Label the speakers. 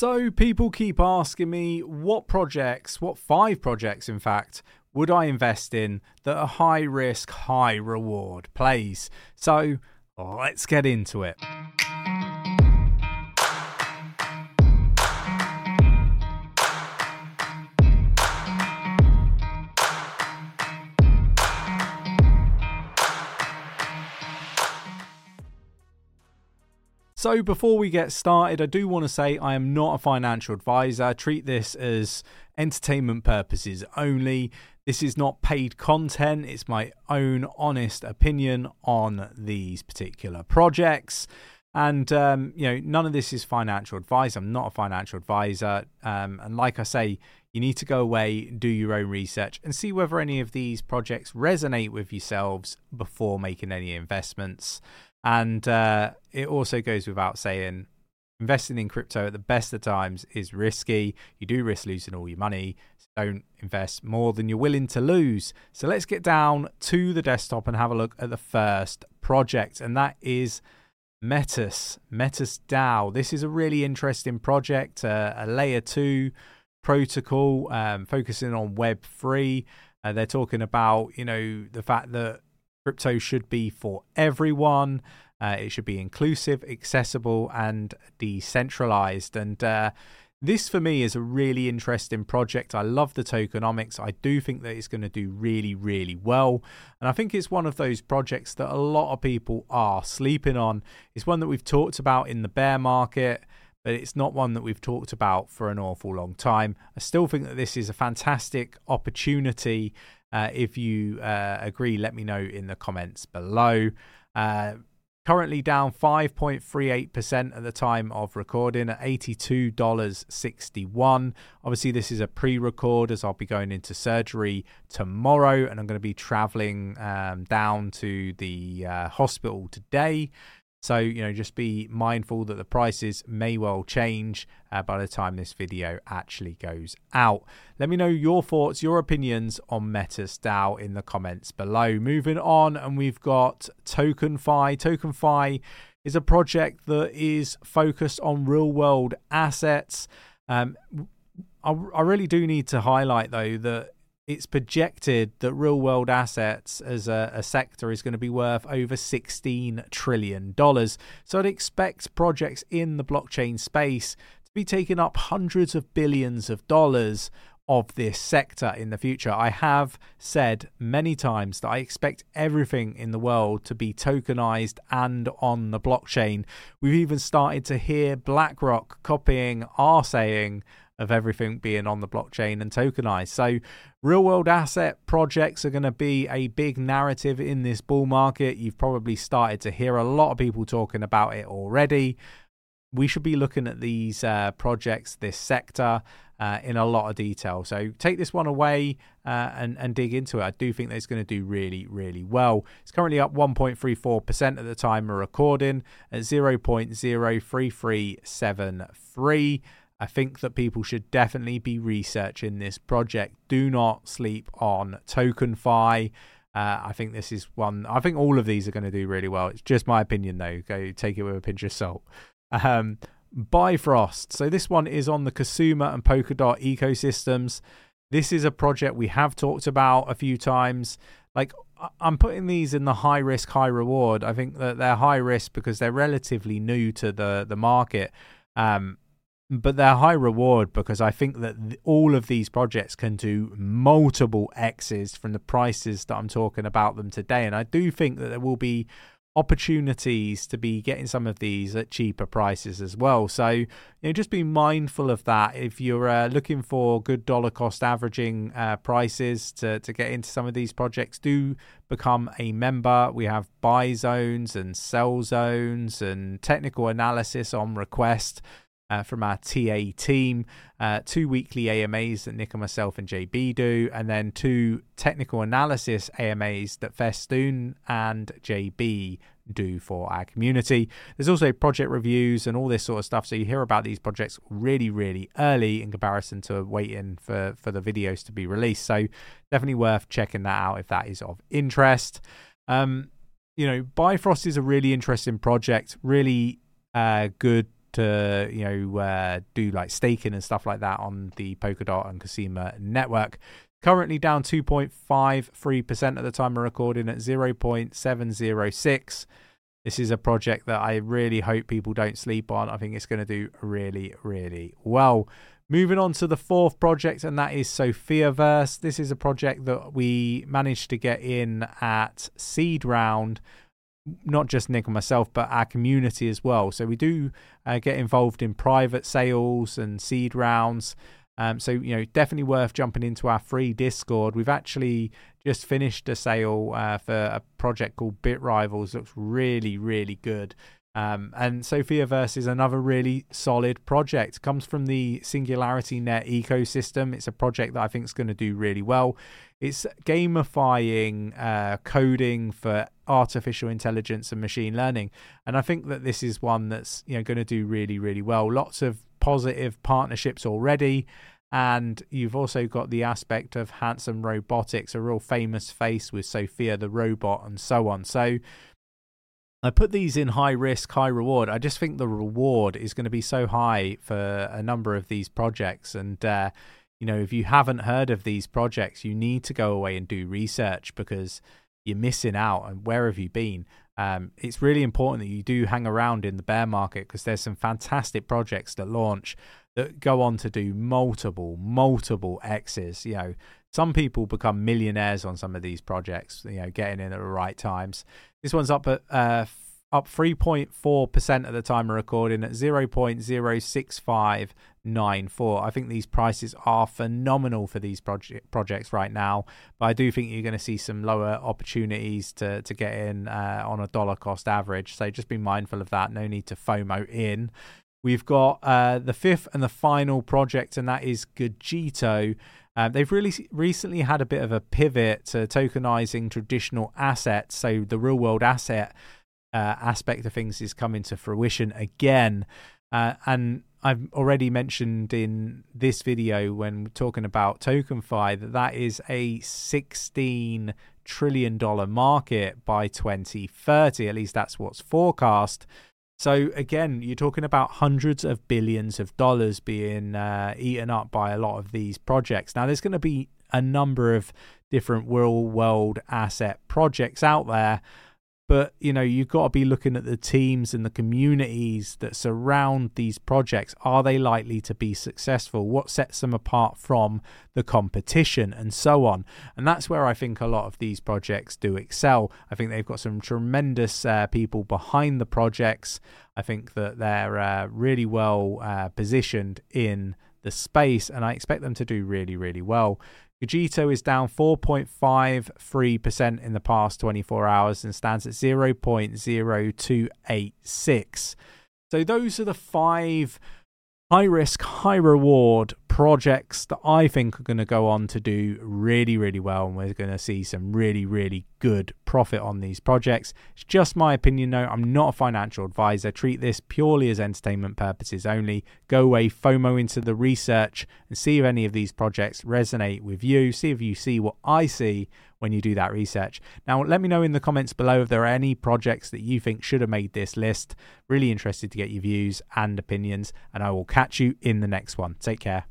Speaker 1: So, people keep asking me what projects, what five projects, in fact, would I invest in that are high risk, high reward plays? So, let's get into it. So, before we get started, I do want to say I am not a financial advisor. Treat this as entertainment purposes only. This is not paid content, it's my own honest opinion on these particular projects. And, um, you know, none of this is financial advice. I'm not a financial advisor. Um, and, like I say, you need to go away, do your own research, and see whether any of these projects resonate with yourselves before making any investments. And uh, it also goes without saying, investing in crypto at the best of times is risky. You do risk losing all your money. So don't invest more than you're willing to lose. So let's get down to the desktop and have a look at the first project, and that is Metis, Metis DAO. This is a really interesting project, uh, a layer two protocol um, focusing on Web3. Uh, they're talking about, you know, the fact that Crypto should be for everyone. Uh, it should be inclusive, accessible, and decentralized. And uh, this, for me, is a really interesting project. I love the tokenomics. I do think that it's going to do really, really well. And I think it's one of those projects that a lot of people are sleeping on. It's one that we've talked about in the bear market but it's not one that we've talked about for an awful long time. I still think that this is a fantastic opportunity uh, if you uh, agree, let me know in the comments below. Uh, currently down 5.38% at the time of recording at $82.61. Obviously, this is a pre record as I'll be going into surgery tomorrow and I'm going to be traveling um, down to the uh, hospital today. So, you know, just be mindful that the prices may well change uh, by the time this video actually goes out. Let me know your thoughts, your opinions on Metis DAO in the comments below. Moving on, and we've got TokenFi. TokenFi is a project that is focused on real world assets. Um, I, I really do need to highlight, though, that it's projected that real world assets as a, a, sector is going to be worth over $16 trillion. So I'd expect projects in the blockchain space to be taking up hundreds of billions of dollars of this sector in the future. I have said many times that I expect everything in the world to be tokenized and on the blockchain. We've even started to hear BlackRock copying our saying of everything being on the blockchain and tokenized. So, real world asset projects are going to be a big narrative in this bull market. You've probably started to hear a lot of people talking about it already. We should be looking at these uh, projects, this sector, uh, in a lot of detail. So take this one away uh, and, and dig into it. I do think that it's going to do really, really well. It's currently up 1.34% at the time of recording at 0.03373. I think that people should definitely be researching this project. Do not sleep on TokenFi. Uh, I think this is one. I think all of these are going to do really well. It's just my opinion, though. Go take it with a pinch of salt. Um, Bifrost. So this one is on the Kusama and Polkadot ecosystems. This is a project we have talked about a few times. Like I'm putting these in the high risk, high reward. I think that they're high risk because they're relatively new to the the market. Um, but they're high reward because I think that all of these projects can do multiple X's from the prices that I'm talking about them today. And I do think that there will be opportunities to be getting some of these at cheaper prices as well. So, you know, just be mindful of that. If you're uh, looking for good dollar cost averaging uh, prices to, to get into some of these projects, do become a member. We have buy zones and sell zones and technical analysis on request uh, from our TA team, uh, two weekly AMAs that Nick and myself and JB do, and then two technical analysis AMAs that Festoon and JB do for our community. There's also project reviews and all this sort of stuff. So you hear about these projects really, really early in comparison to waiting for, for the videos to be released. So definitely worth checking that out if that is of interest. Um, you know, Bifrost is a really interesting project, really uh, good to you know uh, do like staking and stuff like that on the Polkadot and Kusama network. Currently down 2.53% at the time of recording at 0.706. This is a project that I really hope people don't sleep on. I think it's going to do really, really well. Moving on to the fourth project, and that is Sophiaverse. This is a project that we managed to get in at seed round not just Nick and myself, but our community as well. So we do uh, get involved in private sales and seed rounds. Um, so you know, definitely worth jumping into our free Discord. We've actually just finished a sale uh, for a project called Bit Rivals. Looks really, really good. Um, and Sophiaverse is another really solid project. Comes from the Singularity Net ecosystem. It's a project that I think is going to do really well. It's gamifying uh, coding for artificial intelligence and machine learning, and I think that this is one that's you know going to do really, really well. Lots of positive partnerships already. And you've also got the aspect of Hanson Robotics, a real famous face with Sophia the robot, and so on. So I put these in high risk, high reward. I just think the reward is going to be so high for a number of these projects. And, uh, you know, if you haven't heard of these projects, you need to go away and do research because you're missing out. And where have you been? Um, it's really important that you do hang around in the bear market because there's some fantastic projects that launch that go on to do multiple, multiple X's. You know, some people become millionaires on some of these projects, you know, getting in at the right times. This one's up at uh, up 3.4% at the time of recording at 0.06594. I think these prices are phenomenal for these project, projects right now, but I do think you're going to see some lower opportunities to, to get in uh, on a dollar cost average. So just be mindful of that. No need to FOMO in. We've got uh, the fifth and the final project, and that is Cogito. Uh, they've really recently had a bit of a pivot to tokenizing traditional assets. So the real world asset uh, aspect of things is coming to fruition again. Uh, and I've already mentioned in this video when talking about TokenFi that that is a 16 trillion dollar market by 2030. At least that's what's forecast. So again, you're talking about hundreds of billions of dollars being uh, eaten up by a lot of these projects. Now, there's going to be a number of different real world asset projects out there but you know you've got to be looking at the teams and the communities that surround these projects. Are they likely to be successful? What sets them apart from the competition? And so on. And that's where i think a lot of these projects do excel. I think they've got some tremendous uh, people behind the projects. I think that they're uh, really well uh, positioned in the space and i expect them to do really really well Cogito is down 4.53% in the past 24 hours and stands at 0.0286. So those are the five high risk, high reward projects that I think are going to go on to do really, really well. And we're going to see some really, really good profit on these projects. It's just my opinion, though. I'm not a financial advisor. Treat this purely as entertainment purposes only. Go away, FOMO into the research and see if any of these projects resonate with you. See if you see what I see when you do that research. Now, let me know in the comments below if there are any projects that you think should have made this list. Really interested to get your views and opinions, and I will catch you in the next one. Take care.